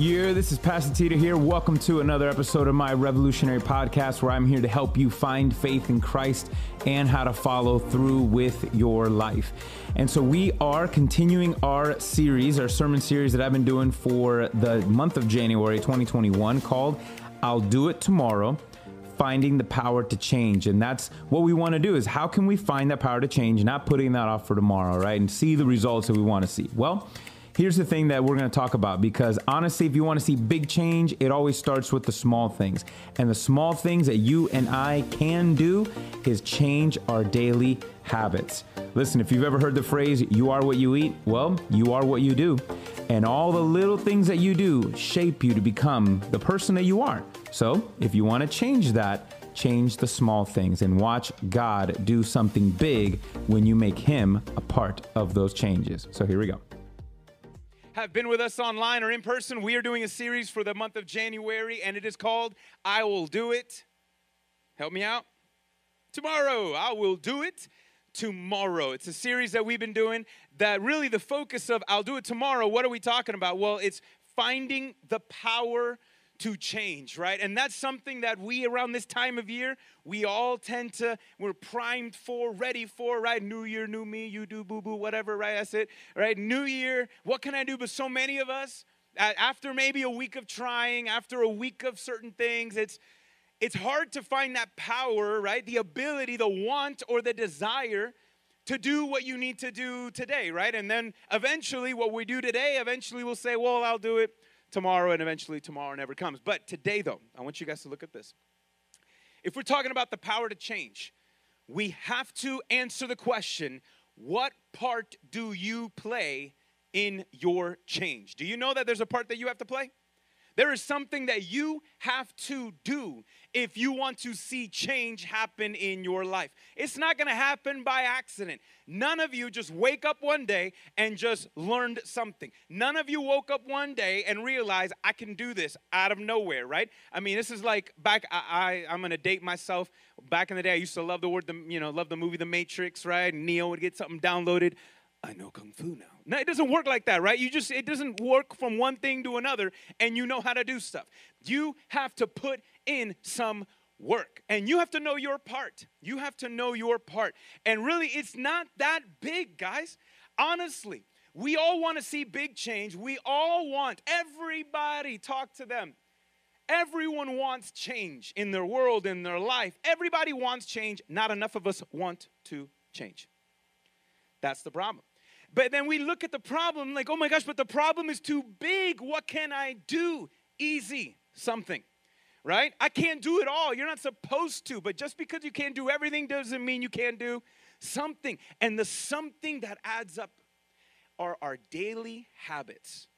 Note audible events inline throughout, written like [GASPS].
Yeah, this is Pastor Tito here. Welcome to another episode of my revolutionary podcast where I'm here to help you find faith in Christ and how to follow through with your life. And so we are continuing our series, our sermon series that I've been doing for the month of January 2021 called I'll Do It Tomorrow finding the power to change and that's what we want to do is how can we find that power to change not putting that off for tomorrow right and see the results that we want to see well here's the thing that we're going to talk about because honestly, if you want to see big change, it always starts with the small things. And the small things that you and I can do is change our daily habits. Listen, if you've ever heard the phrase, you are what you eat, well, you are what you do. And all the little things that you do shape you to become the person that you are. So if you want to change that, change the small things and watch God do something big when you make Him a part of those changes. So here we go have been with us online or in person, we are doing a series for the month of January, and it is called I Will Do It. Help me out. Tomorrow, I will do it tomorrow. It's a series that we've been doing that really the focus of I'll do it tomorrow. What are we talking about? Well, it's finding the power to change, right? And that's something that we around this time of year, we all tend to, we're primed for, ready for, right? New year, new me, you do boo boo, whatever, right? That's it, right? New year, what can I do? But so many of us, after maybe a week of trying, after a week of certain things, it's, it's hard to find that power, right? The ability, the want, or the desire to do what you need to do today, right? And then eventually, what we do today, eventually we'll say, well, I'll do it tomorrow, and eventually tomorrow never comes. But today, though, I want you guys to look at this. If we're talking about the power to change, we have to answer the question what part do you play in your change? Do you know that there's a part that you have to play? There is something that you have to do if you want to see change happen in your life. It's not gonna happen by accident. None of you just wake up one day and just learned something. None of you woke up one day and realized I can do this out of nowhere, right? I mean, this is like back. I, I am gonna date myself. Back in the day, I used to love the word, the you know, love the movie The Matrix, right? Neo would get something downloaded. I know kung fu now. No, it doesn't work like that, right? You just it doesn't work from one thing to another and you know how to do stuff. You have to put in some work and you have to know your part. You have to know your part. And really it's not that big, guys. Honestly, we all want to see big change. We all want everybody talk to them. Everyone wants change in their world, in their life. Everybody wants change. Not enough of us want to change. That's the problem. But then we look at the problem like, oh my gosh, but the problem is too big. What can I do? Easy, something, right? I can't do it all. You're not supposed to, but just because you can't do everything doesn't mean you can't do something. And the something that adds up are our daily habits.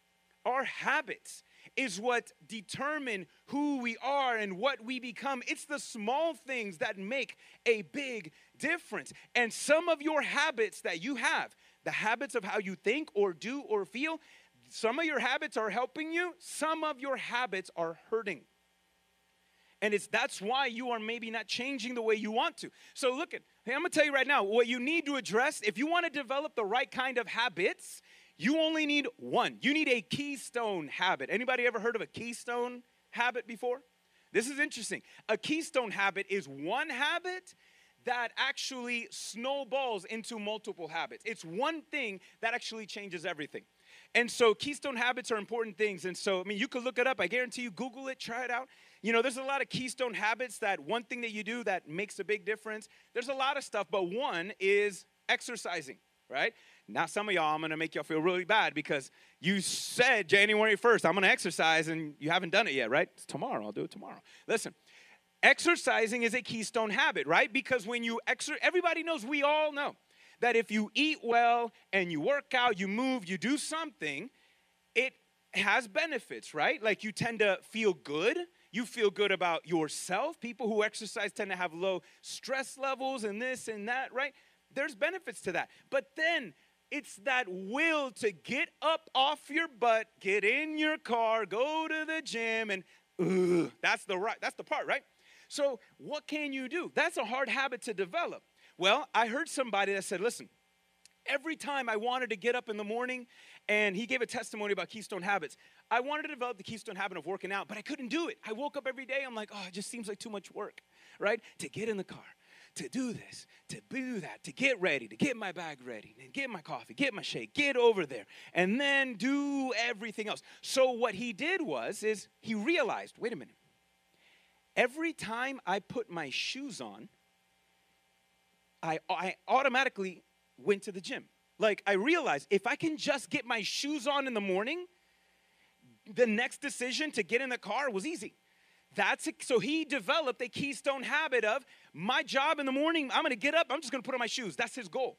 Our habits is what determine who we are and what we become. It's the small things that make a big difference. And some of your habits that you have, the habits of how you think or do or feel, some of your habits are helping you, some of your habits are hurting. And it's that's why you are maybe not changing the way you want to. So look at, hey, I'm gonna tell you right now, what you need to address, if you want to develop the right kind of habits, you only need one. You need a keystone habit. Anybody ever heard of a keystone habit before? This is interesting. A keystone habit is one habit that actually snowballs into multiple habits. It's one thing that actually changes everything. And so keystone habits are important things. And so, I mean, you could look it up. I guarantee you, Google it, try it out. You know, there's a lot of keystone habits that one thing that you do that makes a big difference. There's a lot of stuff, but one is exercising, right? Now, some of y'all, I'm gonna make y'all feel really bad because you said January 1st, I'm gonna exercise, and you haven't done it yet, right? It's tomorrow, I'll do it tomorrow. Listen, Exercising is a keystone habit, right? Because when you exercise, everybody knows, we all know that if you eat well and you work out, you move, you do something, it has benefits, right? Like you tend to feel good. You feel good about yourself. People who exercise tend to have low stress levels and this and that, right? There's benefits to that. But then it's that will to get up off your butt, get in your car, go to the gym, and ugh, that's the right, that's the part, right? So, what can you do? That's a hard habit to develop. Well, I heard somebody that said, listen, every time I wanted to get up in the morning, and he gave a testimony about Keystone Habits. I wanted to develop the Keystone habit of working out, but I couldn't do it. I woke up every day, I'm like, oh, it just seems like too much work, right? To get in the car, to do this, to do that, to get ready, to get my bag ready, and get my coffee, get my shake, get over there, and then do everything else. So what he did was is he realized, wait a minute. Every time I put my shoes on, I, I automatically went to the gym. Like I realized if I can just get my shoes on in the morning, the next decision to get in the car was easy. That's it. so he developed a keystone habit of my job in the morning. I'm to get up. I'm just to put on my shoes. That's his goal,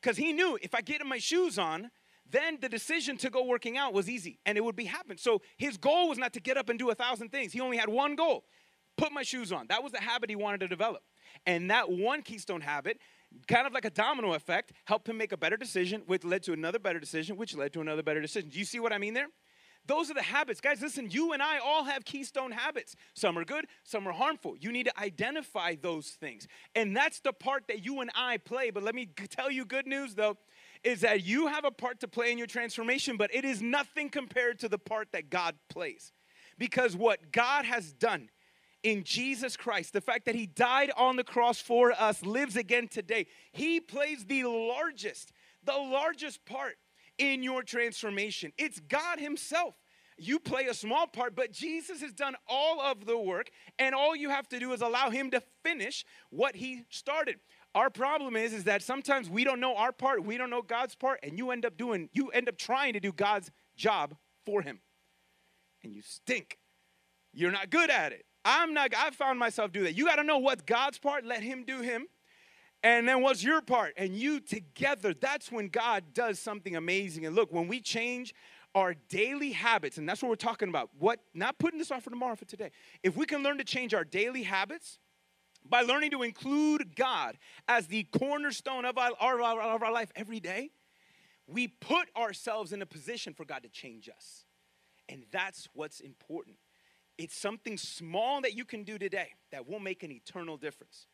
because he knew if I get my shoes on, then the decision to go working out was easy and it would be happen. So his goal was not to get up and do a thousand things. He only had one goal: put my shoes on. That was the habit he wanted to develop, and that one keystone habit kind of like a domino effect, helped him make a better decision, which led to another better decision, which led to another better decision. Do you see what I mean there? Those are the habits. Guys, listen, you and I all have keystone habits. Some are good, some are harmful. You need to identify those things. And that's the part that you and I play. But let me tell you good news, though, is that you have a part to play in your transformation, but it is nothing compared to the part that God plays. Because what God has done in Jesus Christ, the fact that He died on the cross for us, lives again today. He plays the largest, the largest part in your transformation. It's God Himself. You play a small part, but Jesus has done all of the work, and all you have to do is allow Him to finish what He started. Our problem is, is that sometimes we don't know our part, we don't know God's part, and you end up doing, you end up trying to do God's job for Him. And you stink. You're not good at it. I'm not, I found myself do that. You got to know what's God's part, let Him do Him. And then what's your part? And you together, that's when God does something amazing. And look, when we change our daily habits, and that's what we're talking about, what, not putting this off for tomorrow, for today. If we can learn to change our daily habits, by learning to include God as the cornerstone of our, our, of our life every day, we put ourselves in a position for God to change us. And that's what's important. It's something small that you can do today that will make an eternal difference.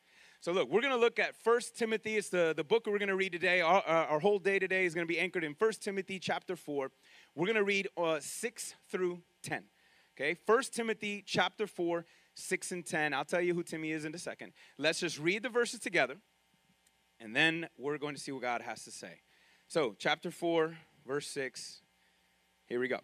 So, look, we're going to look at First Timothy. It's the, the book we're going to read today. Our, our, whole day today is going to be anchored in First Timothy chapter 4. We're going to read uh, 6 through 10. Okay? First Timothy chapter 4, 6 and 10. I'll tell you who Timmy is in a second. Let's just read the verses together, and then we're going to see what God has to say. So, chapter 4, verse 6. Here we go.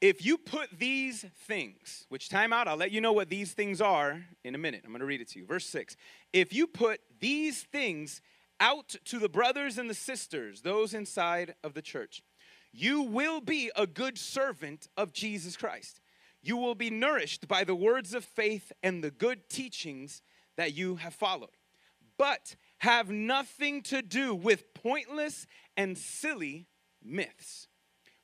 If you put these things, which time out, I'll let you know what these things are in a minute. I'm going to read it to you. Verse 6. If you put these things out to the brothers and the sisters, those inside of the church, you will be a good servant of Jesus Christ. You will be nourished by the words of faith and the good teachings that you have followed. But have nothing to do with pointless and silly myths.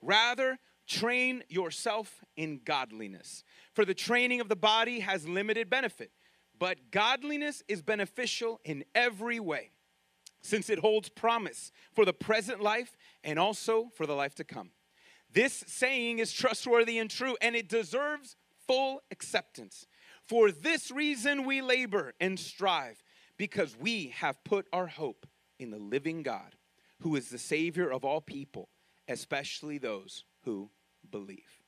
Rather, Train yourself in godliness. For the training of the body has limited benefit, but godliness is beneficial in every way, since it holds promise for the present life and also for the life to come. This saying is trustworthy and true, and it deserves full acceptance. For this reason we labor and strive, because we have put our hope in the living God, who is the Savior of all people, especially those who believe.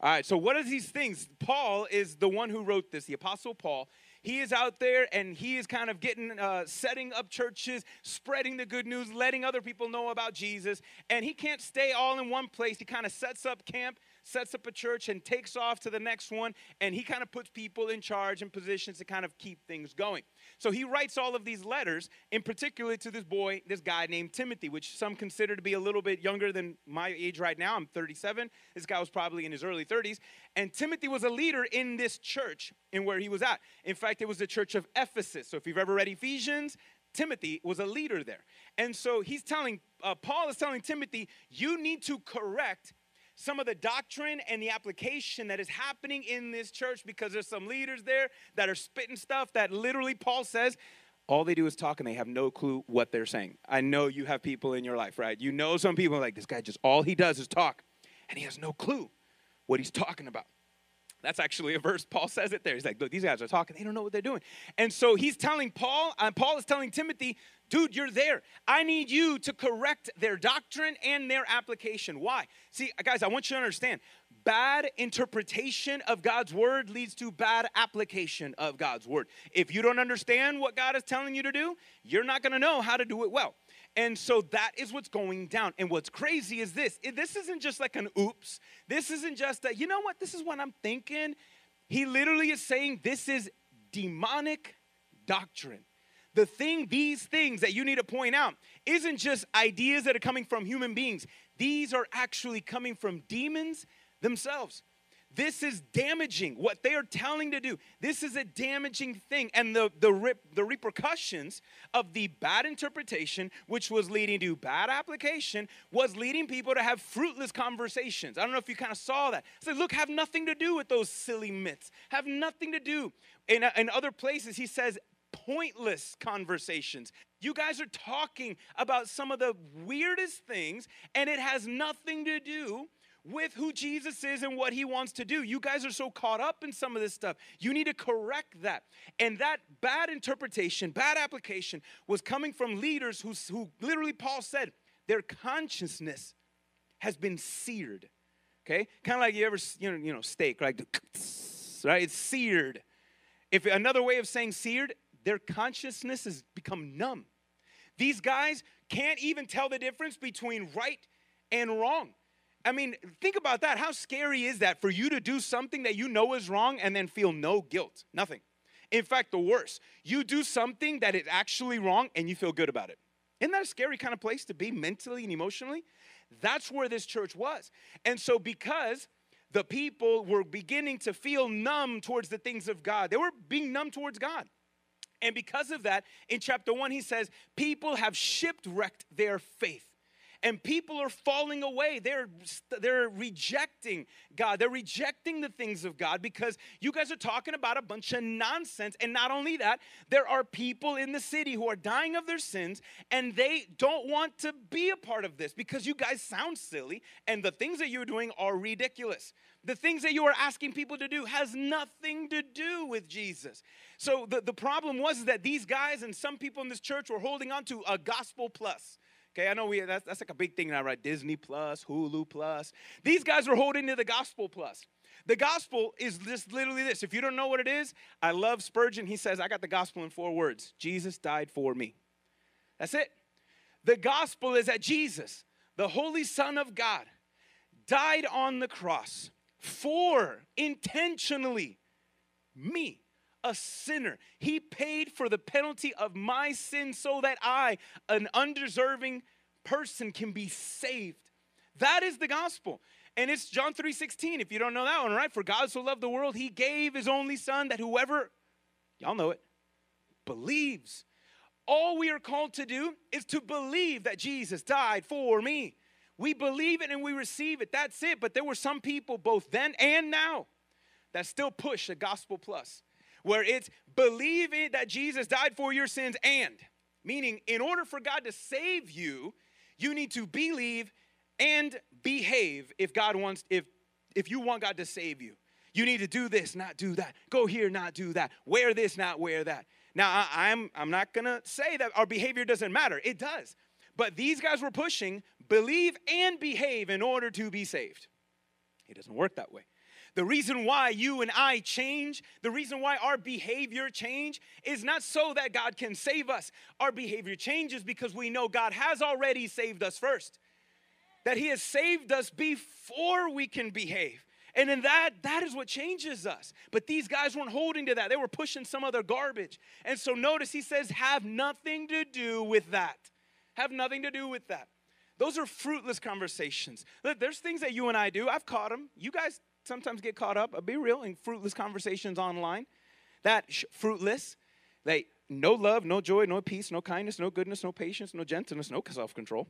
All right, so what are these things? Paul is the one who wrote this, the Apostle Paul. He is out there and he is kind of getting, uh, setting up churches, spreading the good news, letting other people know about Jesus. And he can't stay all in one place. He kind of sets up camp sets up a church and takes off to the next one, and he kind of puts people in charge and positions to kind of keep things going. So he writes all of these letters, in particular to this boy, this guy named Timothy, which some consider to be a little bit younger than my age right now. I'm 37. This guy was probably in his early 30s. And Timothy was a leader in this church in where he was at. In fact, it was the church of Ephesus. So if you've ever read Ephesians, Timothy was a leader there. And so he's telling, uh, Paul is telling Timothy, you need to correct some of the doctrine and the application that is happening in this church because there's some leaders there that are spitting stuff that literally Paul says all they do is talk and they have no clue what they're saying. I know you have people in your life, right? You know some people like this guy just all he does is talk and he has no clue what he's talking about. That's actually a verse. Paul says it there. He's like, look, these guys are talking. They don't know what they're doing. And so he's telling Paul, and Paul is telling Timothy, Dude, you're there. I need you to correct their doctrine and their application. Why? See, uh, guys, I want you to understand bad interpretation of God's word leads to bad application of God's word. If you don't understand what God is telling you to do, you're not going to know how to do it well. And so that is what's going down. And what's crazy is this this isn't just like an oops. This isn't just a, you know what, this is what I'm thinking. He literally is saying this is demonic doctrine. The thing, these things that you need to point out, isn't just ideas that are coming from human beings. These are actually coming from demons themselves. This is damaging what they are telling to do. This is a damaging thing. And the, the, rip, the repercussions of the bad interpretation, which was leading to bad application, was leading people to have fruitless conversations. I don't know if you kind of saw that. So, look, have nothing to do with those silly myths. Have nothing to do. In, uh, in other places, he says, pointless conversations. You guys are talking about some of the weirdest things, and it has nothing to do with who Jesus is and what he wants to do. You guys are so caught up in some of this stuff. You need to correct that. And that bad interpretation, bad application was coming from leaders who, who literally, Paul said, their consciousness has been seared. Okay? Kind of like you ever, you know, you know, steak, right? [LAUGHS] Right? It's seared. If another way of saying seared, their consciousness has become numb. These guys can't even tell the difference between right and wrong. I mean, think about that. How scary is that for you to do something that you know is wrong and then feel no guilt? Nothing. In fact, the worst, you do something that is actually wrong and you feel good about it. Isn't that a scary kind of place to be mentally and emotionally? That's where this church was. And so, because the people were beginning to feel numb towards the things of God, they were being numb towards God. And because of that, in chapter one, he says, people have shipwrecked their faith and people are falling away. They're, they're rejecting God. They're rejecting the things of God because you guys are talking about a bunch of nonsense. And not only that, there are people in the city who are dying of their sins and they don't want to be a part of this because you guys sound silly and the things that you're doing are ridiculous. The things that you are asking people to do has nothing to do with Jesus. So the, the problem was that these guys and some people in this church were holding on to a gospel plus. Okay, I know we that's, that's like a big thing now, right? Disney Plus, Hulu Plus. These guys were holding to the gospel plus. The gospel is just literally this. If you don't know what it is, I love Spurgeon. He says, I got the gospel in four words Jesus died for me. That's it. The gospel is that Jesus, the Holy Son of God, died on the cross for intentionally me a sinner. He paid for the penalty of my sin so that I, an undeserving person, can be saved. That is the gospel. And it's John 3:16. If you don't know that one, right? For God so loved the world, he gave his only son that whoever, y'all know it, believes. All we are called to do is to believe that Jesus died for me. We believe it and we receive it. That's it. But there were some people, both then and now, that still push a gospel plus where it's believing that Jesus died for your sins and, meaning, in order for God to save you, you need to believe and behave if God wants, if if you want God to save you. You need to do this, not do that. Go here, not do that. Wear this, not wear that. Now, I, I'm, I'm not gonna say that our behavior doesn't matter. It does. But these guys were pushing believe and behave in order to be saved. It doesn't work that way. The reason why you and I change, the reason why our behavior change is not so that God can save us. Our behavior changes because we know God has already saved us first. That he has saved us before we can behave. And in that, that is what changes us. But these guys weren't holding to that. They were pushing some other garbage. And so notice he says, have nothing to do with that. Have nothing to do with that. Those are fruitless conversations. Look, there's things that you and I do. I've caught them. You guys sometimes get caught up, I'll be real, in fruitless conversations online. That sh- fruitless, like no love, no joy, no peace, no kindness, no goodness, no patience, no gentleness, no self control.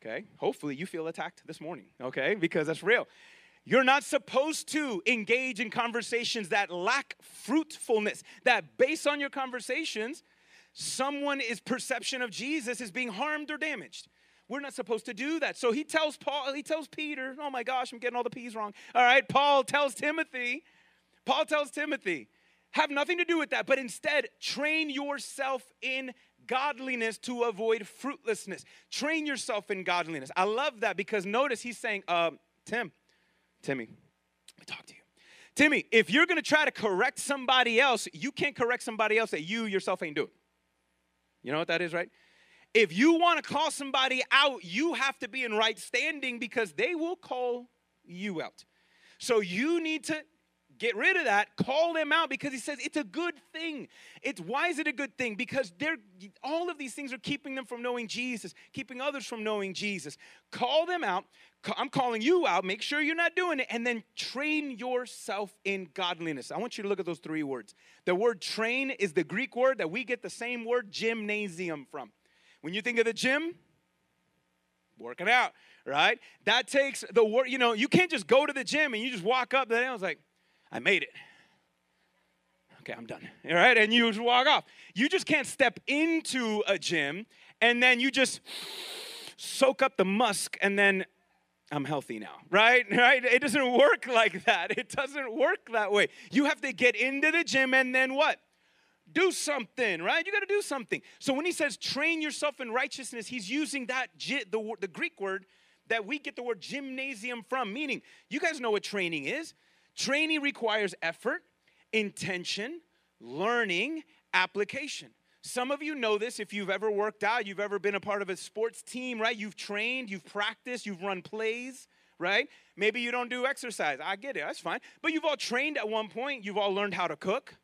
Okay? Hopefully you feel attacked this morning, okay? Because that's real. You're not supposed to engage in conversations that lack fruitfulness, that based on your conversations, someone's perception of Jesus is being harmed or damaged. We're not supposed to do that. So he tells Paul, he tells Peter, oh my gosh, I'm getting all the P's wrong. All right, Paul tells Timothy, Paul tells Timothy, have nothing to do with that, but instead train yourself in godliness to avoid fruitlessness. Train yourself in godliness. I love that because notice he's saying, uh, Tim, Timmy, let me talk to you. Timmy, if you're gonna try to correct somebody else, you can't correct somebody else that you yourself ain't doing. You know what that is, right? If you wanna call somebody out, you have to be in right standing because they will call you out. So you need to get rid of that call them out because he says it's a good thing. It's why is it a good thing? Because they're all of these things are keeping them from knowing jesus keeping others from knowing jesus. Call them out. I'm calling you out. Make sure you're not doing it. And then train yourself in godliness. I want you to look at those three words. The word train is the greek word that we get the same word gymnasium from when you think of the gym working out right? That takes the work, you know, you can't just go to the gym and you just walk up there and I was like, I made it. Okay, I'm done. All right, and you just walk off. You just can't step into a gym and then you just soak up the musk and then I'm healthy now, right? [LAUGHS] Right? It doesn't work like that. It doesn't work that way. You have to get into the gym and then what? Do something, right? You got to do something. So when he says train yourself in righteousness, he's using that the, the Greek word that we get the word gymnasium from, meaning you guys know what training is. Training requires effort, intention, learning, application. Some of you know this if you've ever worked out, you've ever been a part of a sports team, right? You've trained, you've practiced, you've run plays, right? Maybe you don't do exercise. I get it, that's fine. But you've all trained at one point, you've all learned how to cook.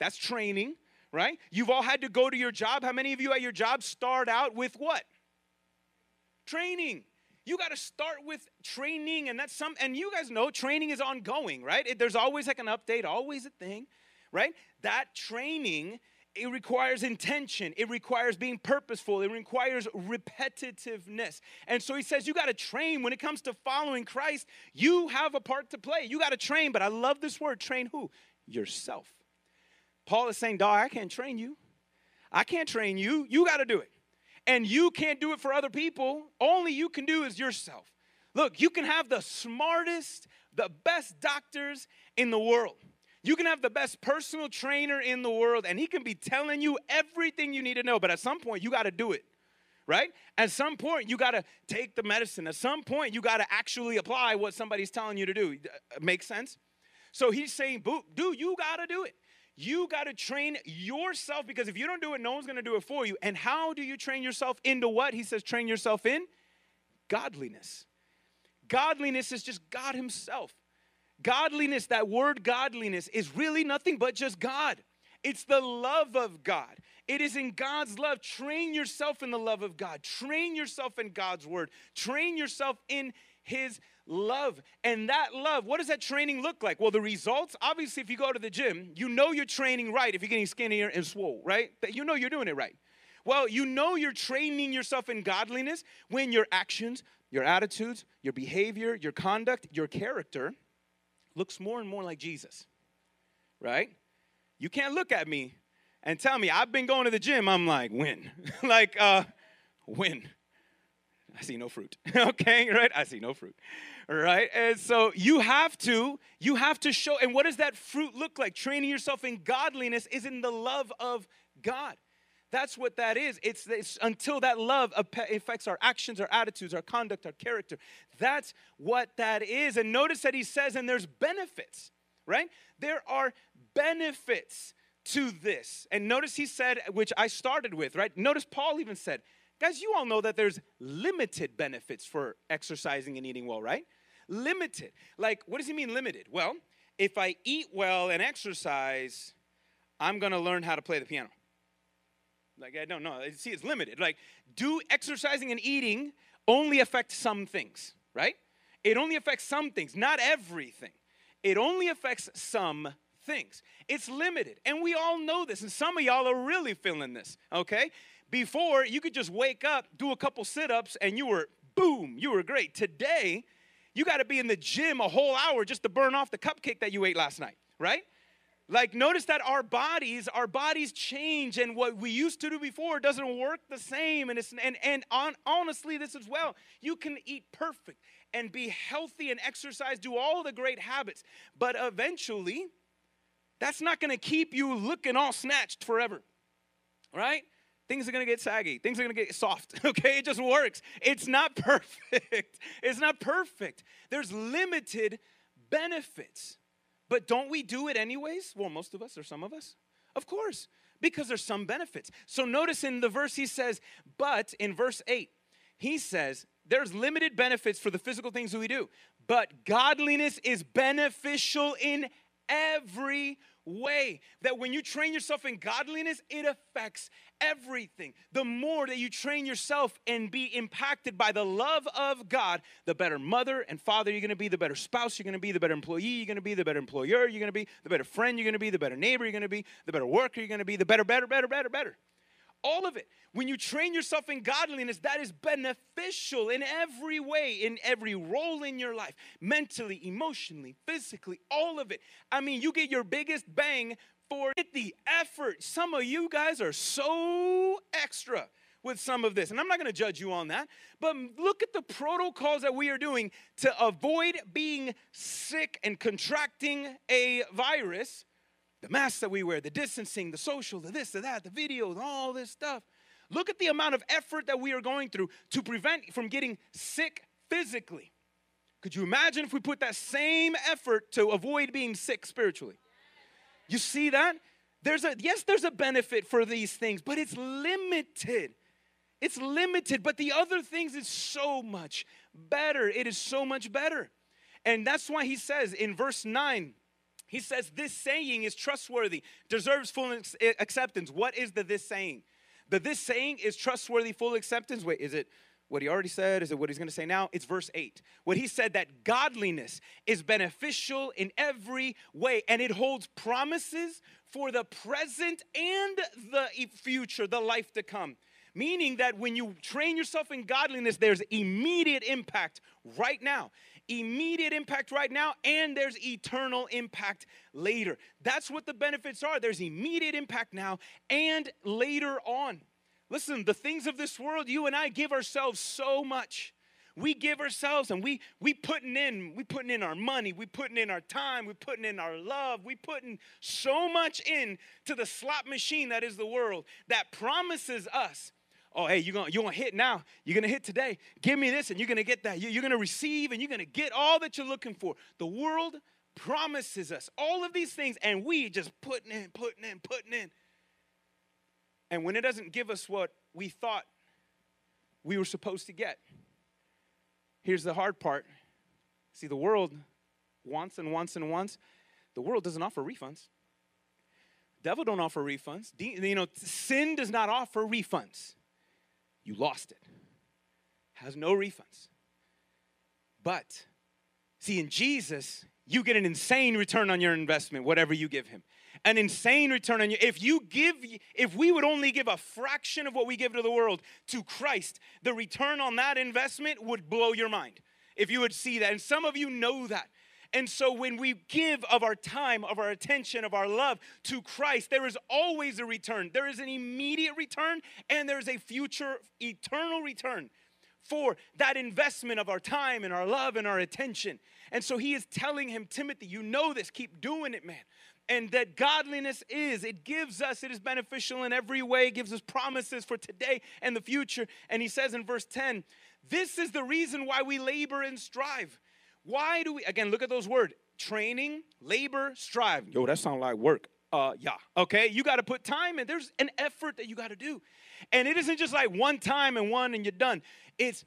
That's training, right? You've all had to go to your job. How many of you at your job start out with what? Training. You got to start with training, and that's some, and you guys know training is ongoing, right? It, there's always like an update, always a thing, right? That training, it requires intention, it requires being purposeful, it requires repetitiveness. And so he says, You got to train when it comes to following Christ. You have a part to play. You got to train, but I love this word train who? Yourself. Paul is saying, Dog, I can't train you. I can't train you. You got to do it and you can't do it for other people. Only you can do is yourself. Look, you can have the smartest, the best doctors in the world. You can have the best personal trainer in the world, and he can be telling you everything you need to know. But at some point, you got to do it, right? At some point, you got to take the medicine. At some point, you got to actually apply what somebody's telling you to do. Makes sense? So he's saying, dude, you got to do it. You got to train yourself because if you don't do it, no one's going to do it for you. And how do you train yourself into what? He says, train yourself in godliness. Godliness is just God Himself. Godliness, that word godliness, is really nothing but just God. It's the love of God. It is in God's love. Train yourself in the love of God. Train yourself in God's word. Train yourself in His love. And that love, what does that training look like? Well, the results, obviously, if you go to the gym, you know you're training right if you're getting skinnier and swole, right? You know you're doing it right. Well, you know you're training yourself in godliness when your actions, your attitudes, your behavior, your conduct, your character looks more and more like Jesus, right? You can't look at me and tell me I've been going to the gym. I'm like, when? [LAUGHS] like, uh, when? I see no fruit. [LAUGHS] okay, right? I see no fruit right? And so you have to you have to show and what does that fruit look like? Training yourself in godliness is in the love of god. That's what that is. It's, it's until that love affects our actions our attitudes our conduct our character. That's what that is. And notice that he says and there's benefits right? There are benefits to this. And notice he said which i started with right? Notice paul even said guys you all know that there's limited benefits for exercising and eating well right limited. Like, what does he mean limited? Well, if I eat well and exercise, I'm gonna learn how to play the piano. Like, I don't know. See, it's limited. Like, do exercising and eating only affect some things, right? It only affects some things, not everything. It only affects some things. It's limited. And we all know this. And some of y'all are really feeling this, okay? Before, you could just wake up, do a couple sit ups, and you were, boom, you were great. Today, you got to be in the gym a whole hour just to burn off the cupcake that you ate last night, right? Like, notice that our bodies, our bodies change, and what we used to do before doesn't work the same. And it's and and on, honestly, this as well. You can eat perfect and be healthy and exercise, do all the great habits, but eventually, that's not going to keep you looking all snatched forever, right? Things are gonna get saggy, things are gonna get soft, [LAUGHS] okay? It just works. It's not [LAUGHS] perfect. It's not perfect. There's limited benefits. But don't we do it anyways? Well, most of us or some of us. Of course, because there's some benefits. So notice in the verse he says, but in verse 8, he says, there's limited benefits for the physical things that we do, but godliness is beneficial in every way. That when you train yourself in godliness, it affects everything. The more that you train yourself and be impacted by the love of God, the better mother and father you're gonna be, the better spouse you're gonna be, the better employee you're gonna be, the better employer you're gonna be, the better friend you're gonna be, the better neighbor you're gonna be, the better worker you're gonna be, the better, better, better, better, better. All of it. When you train yourself in godliness, that is beneficial in every way, in every role in your life mentally, emotionally, physically, all of it. I mean, you get your biggest bang for it, the effort. Some of you guys are so extra with some of this. And I'm not going to judge you on that, but look at the protocols that we are doing to avoid being sick and contracting a virus. The masks that we wear, the distancing, the social, the this, the that, the videos, all this stuff. Look at the amount of effort that we are going through to prevent from getting sick physically. Could you imagine if we put that same effort to avoid being sick spiritually? You see that? There's a yes, there's a benefit for these things, but it's limited. It's limited, but the other things is so much better. It is so much better. And that's why he says in verse 9, he says, This saying is trustworthy, deserves full eh, acceptance. What is the this saying? The this saying is trustworthy, full acceptance. Wait, is it what he already said? Is it what he's going to say now? It's verse 8. What he said that godliness is beneficial in every way and it holds promises for the present and the future, the life to come. Meaning that when you train yourself in godliness, there's immediate impact right now. Immediate impact right now, and there's eternal impact later. That's what the benefits are. There's immediate impact now and later on. Listen, the things of this world, you and I give ourselves so much. We give ourselves and we we putting in, we putting in our money, we putting in our time, we putting in our love, we putting so much in to the slot machine that is the world that promises us oh hey you're gonna, you're gonna hit now you're gonna hit today give me this and you're gonna get that you're gonna receive and you're gonna get all that you're looking for the world promises us all of these things and we just putting in putting in putting in and when it doesn't give us what we thought we were supposed to get, here's the hard part. See, the world wants and wants and wants. The world doesn't offer refunds. Devil don't offer refunds. You know, sin does not offer refunds. You lost it. Has no refunds. But see, in Jesus, you get an insane return on your investment, whatever you give him an insane return on you. If you give, if we would only give a fraction of what we give to the world to Christ, the return on that investment would blow your mind. If you would see that. And some of you know that. And so when we give of our time, of our attention, of our love to Christ, there is always a return. There is an immediate return and there is a future eternal return for that investment of our time and our love and our attention. And so he is telling him, Timothy, you know this, keep doing it, man and that godliness is. It gives us, it is beneficial in every way, it gives us promises for today and the future. And he says in verse 10, this is the reason why we labor and strive. Why do we, again, look at those words training, labor, strive. Yo, that sounds like work. Uh, yeah, okay, you got to put time in. There's an effort that you got to do. And it isn't just like one time and one and you're done. It's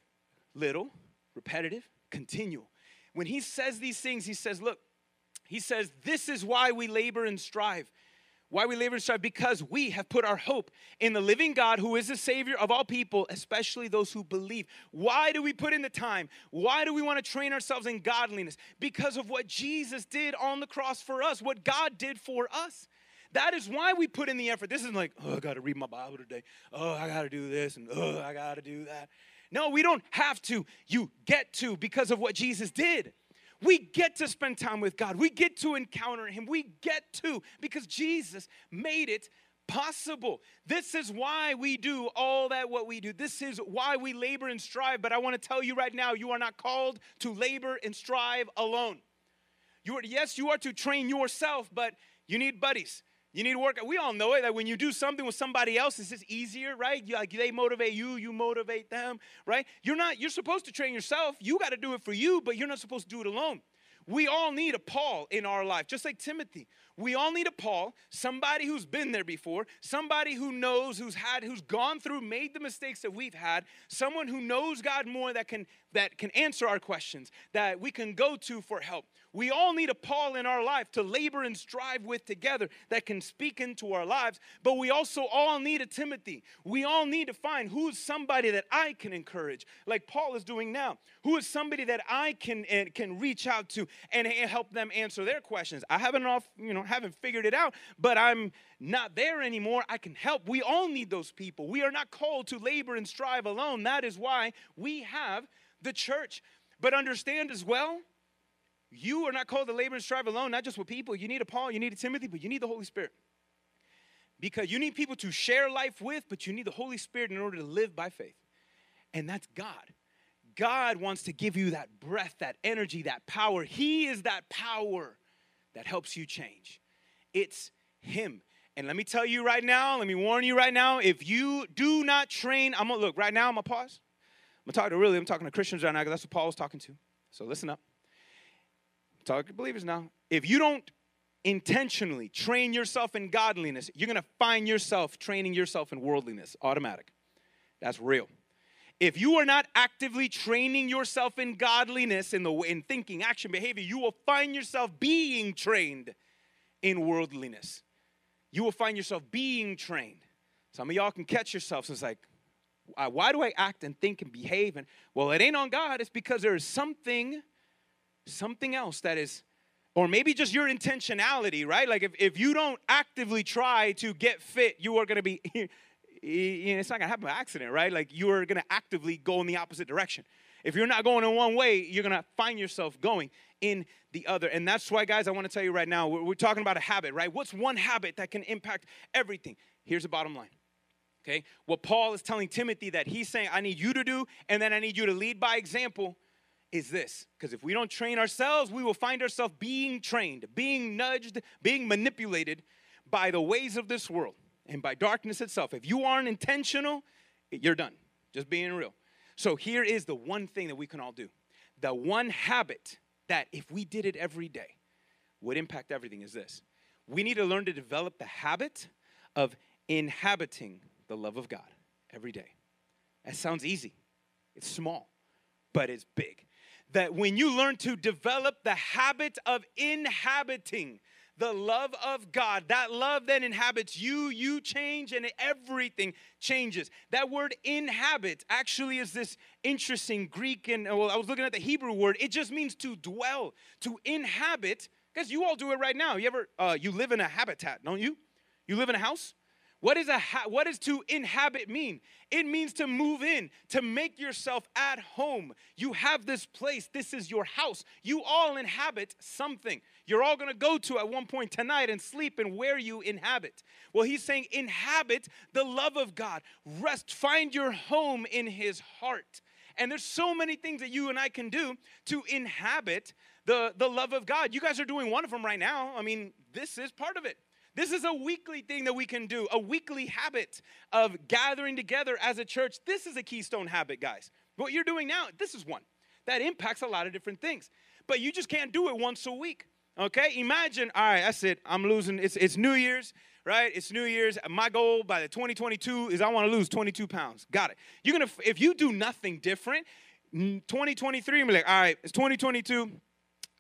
little, repetitive, continual. When he says these things, he says, look, he says, This is why we labor and strive. Why we labor and strive? Because we have put our hope in the living God who is the Savior of all people, especially those who believe. Why do we put in the time? Why do we want to train ourselves in godliness? Because of what Jesus did on the cross for us, what God did for us. That is why we put in the effort. This isn't like, oh, I got to read my Bible today. Oh, I got to do this and oh, I got to do that. No, we don't have to. You get to because of what Jesus did. We get to spend time with God. We get to encounter Him. We get to because Jesus made it possible. This is why we do all that what we do. This is why we labor and strive. But I want to tell you right now, you are not called to labor and strive alone. You are, yes, you are to train yourself, but you need buddies. You need to work. We all know it. That when you do something with somebody else, it's just easier, right? You, like they motivate you, you motivate them, right? You're not. You're supposed to train yourself. You got to do it for you, but you're not supposed to do it alone. We all need a Paul in our life, just like Timothy. We all need a Paul, somebody who's been there before, somebody who knows, who's had, who's gone through, made the mistakes that we've had, someone who knows God more that can that can answer our questions, that we can go to for help. We all need a Paul in our life to labor and strive with together that can speak into our lives, but we also all need a Timothy. We all need to find who's somebody that I can encourage, like Paul is doing now. Who is somebody that I can uh, can reach out to and help them answer their questions. I haven't off, you know, haven't figured it out, but I'm not there anymore. I can help. We all need those people. We are not called to labor and strive alone. That is why we have the church. But understand as well, you are not called to labor and strive alone, not just with people. You need a Paul, you need a Timothy, but you need the Holy Spirit. Because you need people to share life with, but you need the Holy Spirit in order to live by faith. And that's God. God wants to give you that breath, that energy, that power. He is that power that helps you change. It's Him. And let me tell you right now, let me warn you right now, if you do not train, I'm gonna look right now, I'm gonna pause. I'm gonna talk to really, I'm talking to Christians right now, because that's what Paul was talking to. So listen up. Talk to believers now. If you don't intentionally train yourself in godliness, you're gonna find yourself training yourself in worldliness, automatic. That's real. If you are not actively training yourself in godliness, in the in thinking, action, behavior, you will find yourself being trained in worldliness. You will find yourself being trained. Some of y'all can catch yourselves. It's like, why do I act and think and behave? And well, it ain't on God. It's because there is something something else that is or maybe just your intentionality, right? Like if, if you don't actively try to get fit, you are going to be, [LAUGHS] it's not going to happen by accident, right? Like you are going to actively go in the opposite direction. If you're not going in one way, you're going to find yourself going in the other. And that's why, guys, I want to tell you right now, we're, we're talking about a habit, right? What's one habit that can impact everything? Here's the bottom line. Okay, what Paul is telling Timothy that he's saying, I need you to do, and then I need you to lead by example is this because if we don't train ourselves, we will find ourselves being trained, being nudged, being manipulated by the ways of this world and by darkness itself. If you aren't intentional, you're done. Just being real. So here is the one thing that we can all do. The one habit that if we did it every day would impact everything is this. We need to learn to develop the habit of inhabiting the love of God every day. That sounds easy. It's small, but it's big that when you learn to develop the habit of inhabiting the love of God, that love then inhabits you, you change, and everything changes. That word inhabit actually is this interesting Greek, and well, I was looking at the Hebrew word, it just means to dwell, to inhabit, because you all do it right now. You ever, uh, you live in a habitat, don't you? You live in a house? What is, a ha- what does to inhabit mean? It means to move in, to make yourself at home. You have this place, this is your house. You all inhabit something. You're all gonna go to at one point tonight and sleep in where you inhabit. Well, he's saying, inhabit the love of God. Rest, find your home in his heart. And there's so many things that you and I can do to inhabit the, the love of God. You guys are doing one of them right now. I mean, this is part of it. This is a weekly thing that we can do, a weekly habit of gathering together as a church. This is a keystone habit, guys. What you're doing now, this is one that impacts a lot of different things. But you just can't do it once a week. Okay? Imagine, all right, that's it. I'm losing. It's, it's New Year's, right? It's New Year's. My goal by the 2022 is I want to lose 22 pounds. Got it. You're gonna if you do nothing different, 2023, I'm like, all right, it's 2022.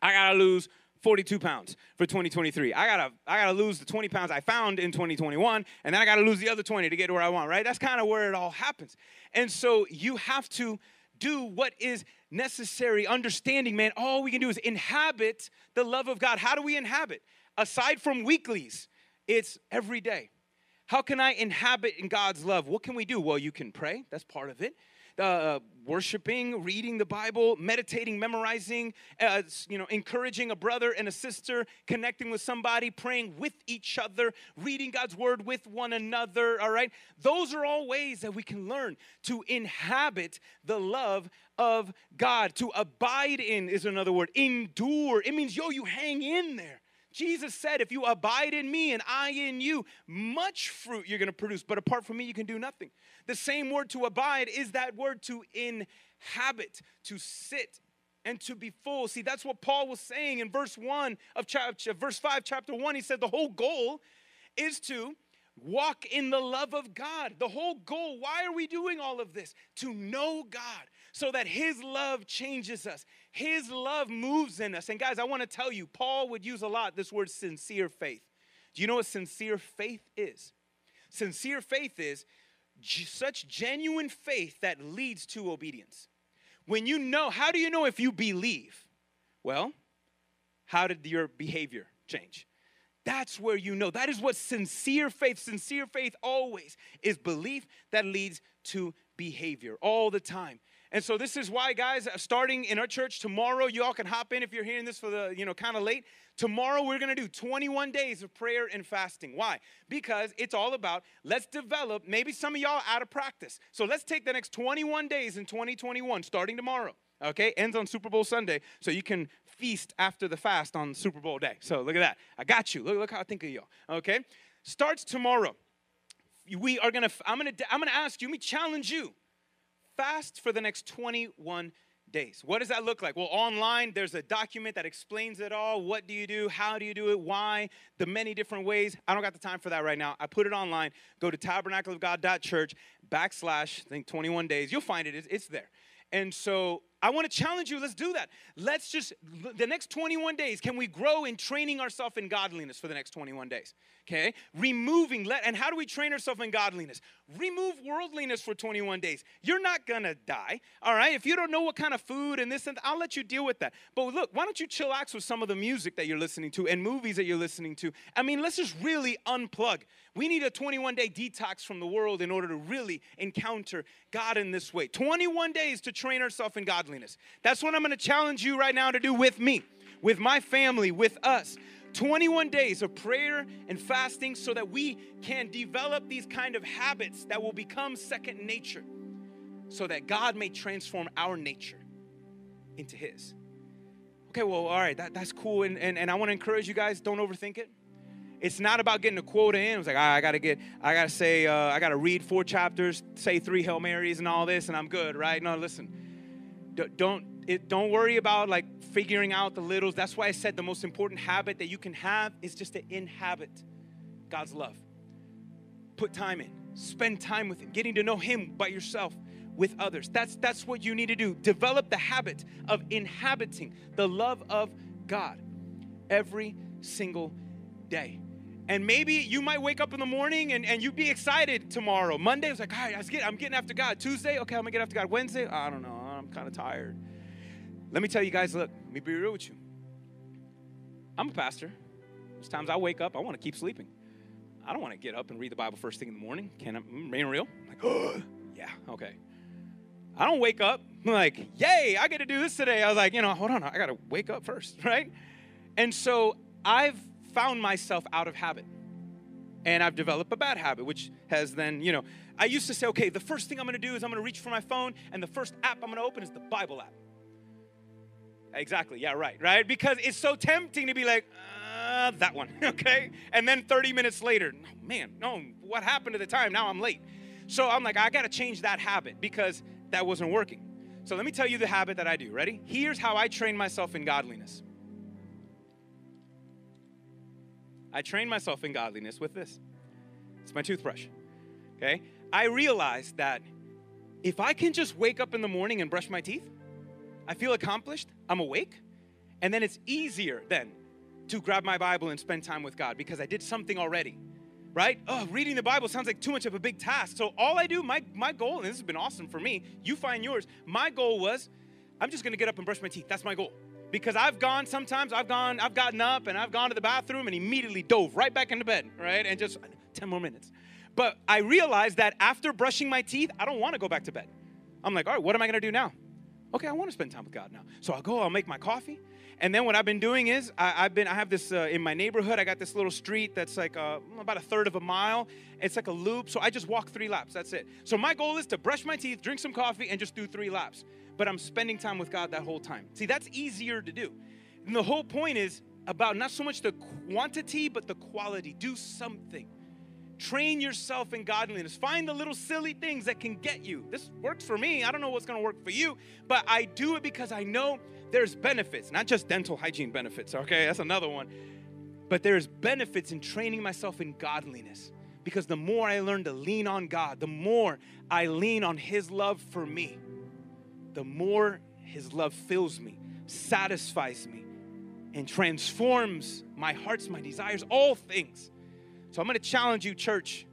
I gotta lose 42 pounds for 2023. I gotta, I gotta lose the 20 pounds I found in 2021, and then I gotta lose the other 20 to get to where I want, right? That's kind of where it all happens. And so you have to do what is necessary, understanding, man, all we can do is inhabit the love of God. How do we inhabit? Aside from weeklies, it's every day. How can I inhabit in God's love? What can we do? Well, you can pray, that's part of it uh, worshiping, reading the Bible, meditating, memorizing, uh, you know, encouraging a brother and a sister, connecting with somebody, praying with each other, reading God's word with one another, all right? Those are all ways that we can learn to inhabit the love of God. To abide in is another word. Endure. It means, yo, you hang in there. Jesus said, if you abide in me and I in you, much fruit you're going to produce. But apart from me, you can do nothing. The same word to abide is that word to inhabit, to sit, and to be full. See, that's what Paul was saying in verse 1 of chapter, verse 5, chapter 1. He said the whole goal is to walk in the love of God. The whole goal, why are we doing all of this? To know God so that His love changes us. His love moves in us. And guys, I want to tell you, Paul would use a lot this word sincere faith. Do you know what sincere faith is? Sincere faith is such genuine faith that leads to obedience. When you know, how do you know if you believe? Well, how did your behavior change? That's where you know. That is what sincere faith, sincere faith always is belief that leads to behavior all the time. And so this is why, guys, uh, starting in our church tomorrow, you all can hop in if you're hearing this for the, you know, kind of late. Tomorrow we're gonna do 21 days of prayer and fasting. Why? Because it's all about let's develop, maybe some of y'all out of practice. So let's take the next 21 days in 2021, starting tomorrow. Okay, ends on Super Bowl Sunday, so you can feast after the fast on Super Bowl day. So look at that. I got you. Look, look how I think of y'all. Okay, starts tomorrow. We are gonna. I'm gonna. I'm gonna ask you. Let me challenge you fast for the next 21 days. What does that look like? Well, online, there's a document that explains it all. What do you do? How do you do it? Why? The many different ways. I don't got the time for that right now. I put it online. Go to tabernacleofgod.church backslash, I think 21 days. You'll find it. It's, it's there. And so I want to challenge you. Let's do that. Let's just, the next 21 days, can we grow in training ourselves in godliness for the next 21 days? Okay? Removing, let, and how do we train ourselves in godliness? Remove worldliness for 21 days. You're not going to die, all right? If you don't know what kind of food and this and I'll let you deal with that. But look, why don't you chillax with some of the music that you're listening to and movies that you're listening to? I mean, let's just really unplug. We need a 21 day detox from the world in order to really encounter God in this way. 21 days to train ourselves in godliness. That's what I'm going to challenge you right now to do with me, with my family, with us. 21 days of prayer and fasting so that we can develop these kind of habits that will become second nature so that God may transform our nature into His. Okay, well, all right, that, that's cool. And, and, and I want to encourage you guys don't overthink it. It's not about getting a quota in. It's like, ah, I got to get, I got to say, uh, I got to read four chapters, say three Hail Marys and all this, and I'm good, right? No, listen. Don't, it, don't worry about like figuring out the littles. That's why I said the most important habit that you can have is just to inhabit God's love. Put time in, spend time with Him, getting to know Him by yourself with others. That's, that's what you need to do. Develop the habit of inhabiting the love of God every single day. And maybe you might wake up in the morning and, and you'd be excited tomorrow. Monday, it's like, all right, I'm getting after God. Tuesday, okay, I'm gonna get after God. Wednesday, I don't know, kind of tired. Let me tell you guys, look, let me be real with you. I'm a pastor. There's times I wake up, I want to keep sleeping. I don't want to get up and read the Bible first thing in the morning. Can I, mm, being real? I'm like, oh, [GASPS] yeah, okay. I don't wake up I'm like, yay, I get to do this today. I was like, you know, hold on, I got to wake up first, [LAUGHS] right? And so I've found myself out of habit. And I've developed a bad habit, which has then, you know, I used to say, okay, the first thing I'm gonna do is I'm gonna reach for my phone, and the first app I'm gonna open is the Bible app. Exactly, yeah, right, right? Because it's so tempting to be like, uh, that one, [LAUGHS] okay? And then 30 minutes later, oh, man, no, what happened to the time? Now I'm late. So I'm like, I gotta change that habit because that wasn't working. So let me tell you the habit that I do. Ready? Here's how I train myself in godliness. I train myself in godliness with this. It's my toothbrush. Okay? I realized that if I can just wake up in the morning and brush my teeth, I feel accomplished, I'm awake, and then it's easier then to grab my Bible and spend time with God because I did something already. Right? Oh, reading the Bible sounds like too much of a big task. So all I do, my my goal, and this has been awesome for me, you find yours. My goal was I'm just gonna get up and brush my teeth. That's my goal because I've gone sometimes I've gone I've gotten up and I've gone to the bathroom and immediately dove right back into bed, right? And just 10 more minutes. But I realized that after brushing my teeth, I don't want to go back to bed. I'm like, "All right, what am I going to do now?" Okay, I want to spend time with God now. So I'll go, I'll make my coffee. And then what I've been doing is I, have been I have this uh, in my neighborhood. I got this little street that's like uh, about a third of a mile. It's like a loop, so I just walk three laps. That's it. So my goal is to brush my teeth, drink some coffee, and just do three laps but I'm spending time with God that whole time. See, that's easier to do. And the whole point is about not so much the quantity, but the quality. Do something. Train yourself in godliness. Find the little silly things that can get you. This works for me. I don't know what's going to work for you, but I do it because I know there's benefits, not just dental hygiene benefits, okay? That's another one. But there's benefits in training myself in godliness because the more I learn to lean on God, the more I lean on His love for me, the more His love fills me, satisfies me, and transforms my hearts, my desires, all things. So I'm going to challenge you, church.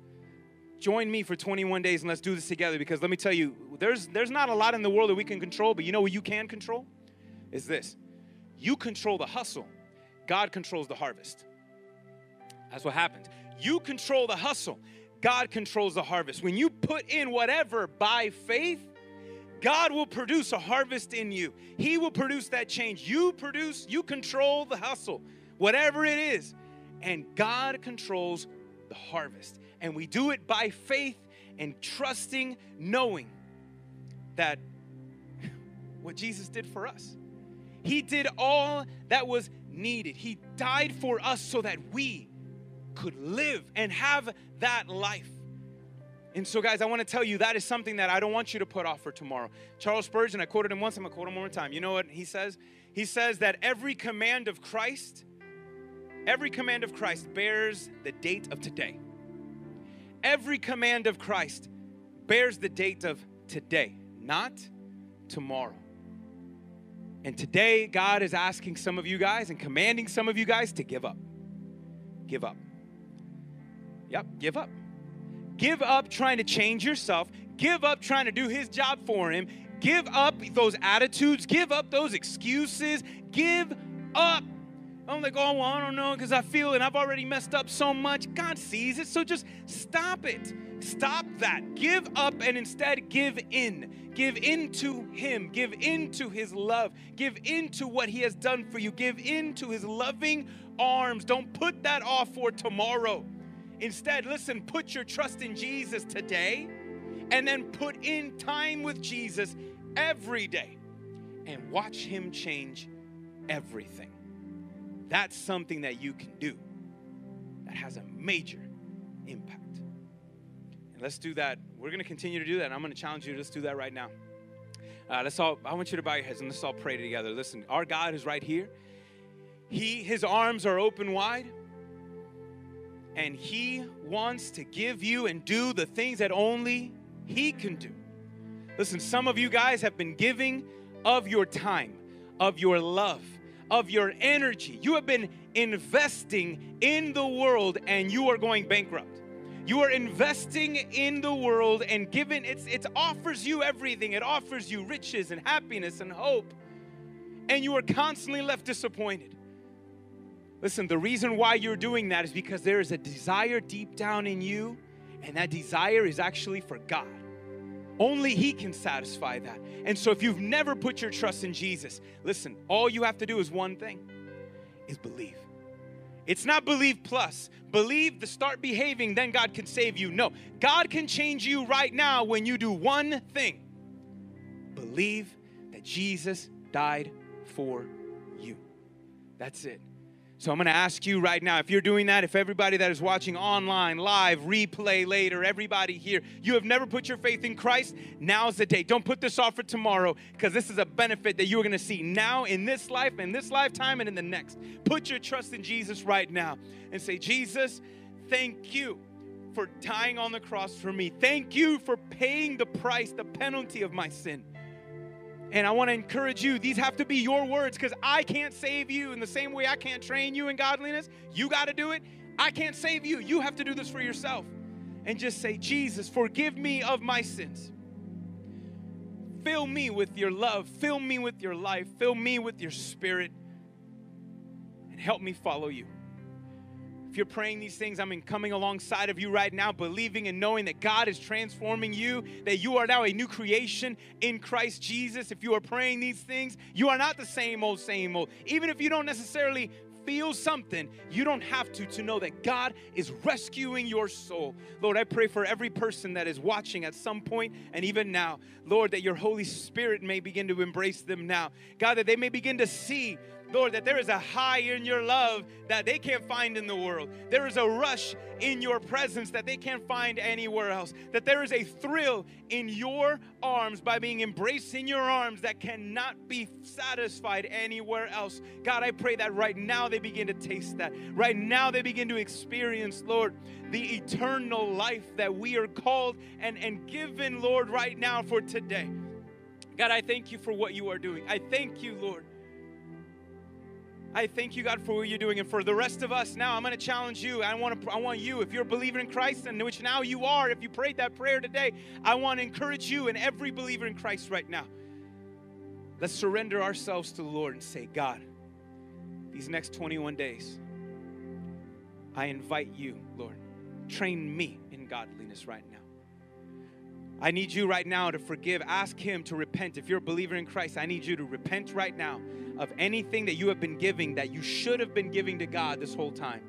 Join me for 21 days and let's do this together because let me tell you, there's, there's not a lot in the world that we can control, but you know what you can control? Is this. You control the hustle, God controls the harvest. That's what happens. You control the hustle, God controls the harvest. When you put in whatever by faith, God will produce a harvest in you. He will produce that change. You produce, you control the hustle, whatever it is. And God controls the harvest. And we do it by faith and trusting, knowing that what Jesus did for us. He did all that was needed. He died for us so that we could live and have that life. And so, guys, I want to tell you that is something that I don't want you to put off for tomorrow. Charles Spurgeon, I quoted him once, I'm going to quote him one more time. You know what he says? He says that every command of Christ, every command of Christ bears the date of today. Every command of Christ bears the date of today, not tomorrow. And today, God is asking some of you guys and commanding some of you guys to give up. Give up. Yep, give up. Give up trying to change yourself. Give up trying to do his job for him. Give up those attitudes. Give up those excuses. Give up. I'm like, oh, well, I don't know because I feel it. I've already messed up so much. God sees it. So just stop it. Stop that. Give up and instead give in. Give into Him. Give into His love. Give into what He has done for you. Give into His loving arms. Don't put that off for tomorrow. Instead, listen, put your trust in Jesus today and then put in time with Jesus every day and watch Him change everything. That's something that you can do that has a major impact. And let's do that. We're going to continue to do that. I'm going to challenge you to let's do that right now. Uh, let's all, I want you to bow your heads and let's all pray together. Listen, our God is right here. He, his arms are open wide and He wants to give you and do the things that only He can do. Listen, some of you guys have been giving of your time, of your love, of your energy. You have been investing in the world and you are going bankrupt. You are investing in the world and given it's it offers you everything. It offers you riches and happiness and hope. And you are constantly left disappointed. Listen, the reason why you're doing that is because there is a desire deep down in you, and that desire is actually for God. Only He can satisfy that. And so, if you've never put your trust in Jesus, listen, all you have to do is one thing is believe. It's not believe plus. Believe to start behaving, then God can save you. No, God can change you right now when you do one thing believe that Jesus died for you. That's it. So I'm going to ask you right now if you're doing that, if everybody that is watching online, live, replay later, everybody here, you have never put your faith in Christ, now's the day. Don't put this off for tomorrow because this is a benefit that you're going to see now in this life, in this lifetime, and in the next. Put your trust in Jesus right now and say, Jesus, thank you for dying on the cross for me. Thank you for paying the price, the penalty of my sin. And I want to encourage you, these have to be your words because I can't save you in the same way I can't train you in godliness. You got to do it. I can't save you. You have to do this for yourself. And just say, Jesus, forgive me of my sins. Fill me with your love. Fill me with your life. Fill me with your spirit. And help me follow you. If you're praying these things, I'm coming alongside of you right now, believing and knowing that God is transforming you, that you are now a new creation in Christ Jesus. If you are praying these things, you are not the same old, same old. Even if you don't necessarily feel something, you don't have to to know that God is rescuing your soul. Lord, I pray for every person that is watching at some point and even now. Lord, that your Holy Spirit may begin to embrace them now. God, that they may begin to see Lord, that there is a high in your love that they can't find in the world. There is a rush in your presence that they can't find anywhere else. That there is a thrill in your arms by being embraced in your arms that cannot be satisfied anywhere else. God, I pray that right now they begin to taste that. Right now they begin to experience, Lord, the eternal life that we are called and, and given, Lord, right now for today. God, I thank you for what you are doing. I thank you, Lord I thank you, God, for what you're doing. And for the rest of us now, I'm going to challenge you. I want to, I want you, if you're a believer in Christ, and which now you are, if you prayed that prayer today, I want to encourage you and every believer in Christ right now. Let's surrender ourselves to the Lord and say, God, these next 21 days, I invite you, Lord, train me in godliness right now. I need you right now to forgive. Ask Him to repent. If you're a believer in Christ, I need you to repent right now of anything that you have been giving that you should have been giving to God this whole time.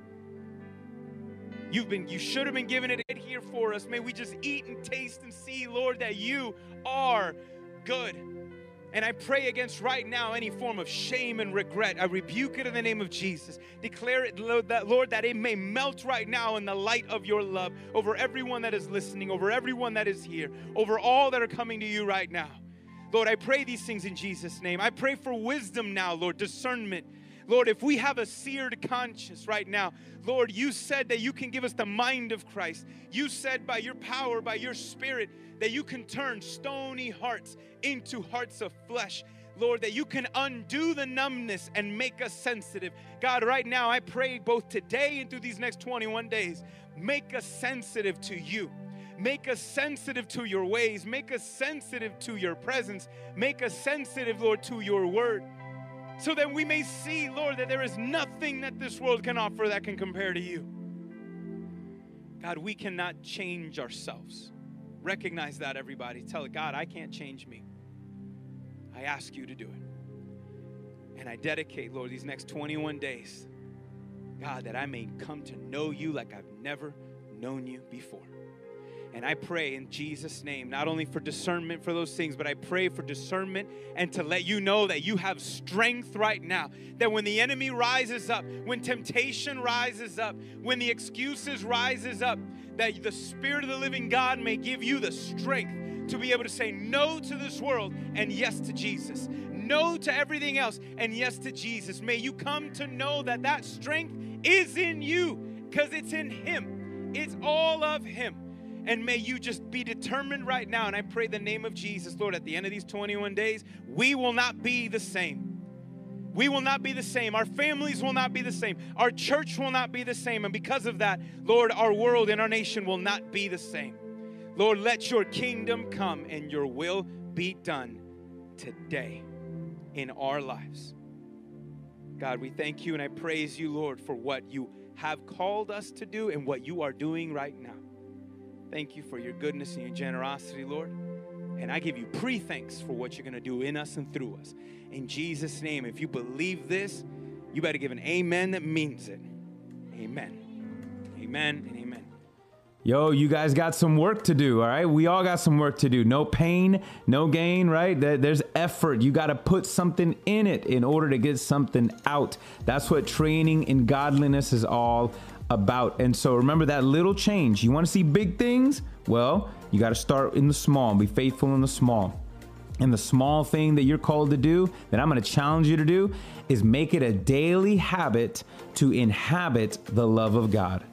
You've been, you should have been giving it here for us. May we just eat and taste and see, Lord, that you are good. And I pray against right now any form of shame and regret. I rebuke it in the name of Jesus. Declare it, Lord that, Lord, that it may melt right now in the light of your love over everyone that is listening, over everyone that is here, over all that are coming to you right now. Lord, I pray these things in Jesus' name. I pray for wisdom now, Lord, discernment. Lord, if we have a seared conscience right now, Lord, you said that you can give us the mind of Christ. You said by your power, by your spirit, that you can turn stony hearts into hearts of flesh. Lord, that you can undo the numbness and make us sensitive. God, right now, I pray both today and through these next 21 days, make us sensitive to you. Make us sensitive to your ways. Make us sensitive to your presence. Make us sensitive, Lord, to your word. So that we may see, Lord, that there is nothing that this world can offer that can compare to you. God, we cannot change ourselves. Recognize that, everybody. Tell it, God, I can't change me. I ask you to do it. And I dedicate, Lord, these next 21 days, God, that I may come to know you like I've never known you before. And I pray in Jesus' name, not only for discernment for those things, but I pray for discernment and to let you know that you have strength right now. That when the enemy rises up, when temptation rises up, when the excuses rises up, that the Spirit of the living God may give you the strength to be able to say no to this world and yes to Jesus. No to everything else and yes to Jesus. May you come to know that that strength is in you because it's in Him. It's all of Him. And may you just be determined right now. And I pray the name of Jesus, Lord, at the end of these 21 days, we will not be the same. We will not be the same. Our families will not be the same. Our church will not be the same. And because of that, Lord, our world and our nation will not be the same. Lord, let your kingdom come and your will be done today in our lives. God, we thank you and I praise you, Lord, for what you have called us to do and what you are doing right now. Thank you for your goodness and your generosity, Lord. And I give you pre thanks for what you're going to do in us and through us. In Jesus' name, if you believe this, you better give an amen that means it. Amen. Amen and amen. Yo, you guys got some work to do, all right? We all got some work to do. No pain, no gain, right? There's effort. You got to put something in it in order to get something out. That's what training in godliness is all about. And so remember that little change. You want to see big things? Well, you got to start in the small, be faithful in the small. And the small thing that you're called to do, that I'm going to challenge you to do, is make it a daily habit to inhabit the love of God.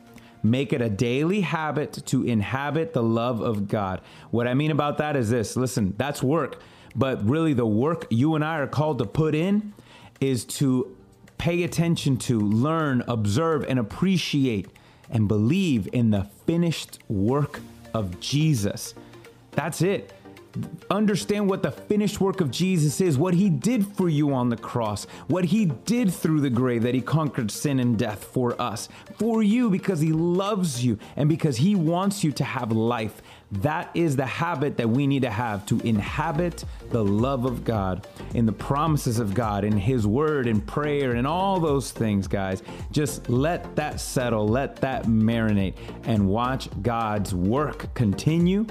Make it a daily habit to inhabit the love of God. What I mean about that is this listen, that's work, but really the work you and I are called to put in is to pay attention to, learn, observe, and appreciate and believe in the finished work of Jesus. That's it. Understand what the finished work of Jesus is, what he did for you on the cross, what he did through the grave, that he conquered sin and death for us, for you because he loves you and because he wants you to have life. That is the habit that we need to have to inhabit the love of God in the promises of God, in His Word, in prayer, and all those things, guys. Just let that settle, let that marinate, and watch God's work continue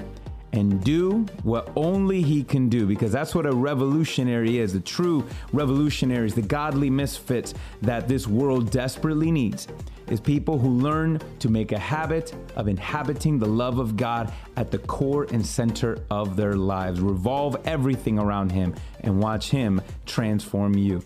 and do what only He can do, because that's what a revolutionary is. The true revolutionaries, the godly misfits that this world desperately needs, is people who learn to make a habit of inhabiting the love of God at the core and center of their lives. Revolve everything around Him and watch Him transform you.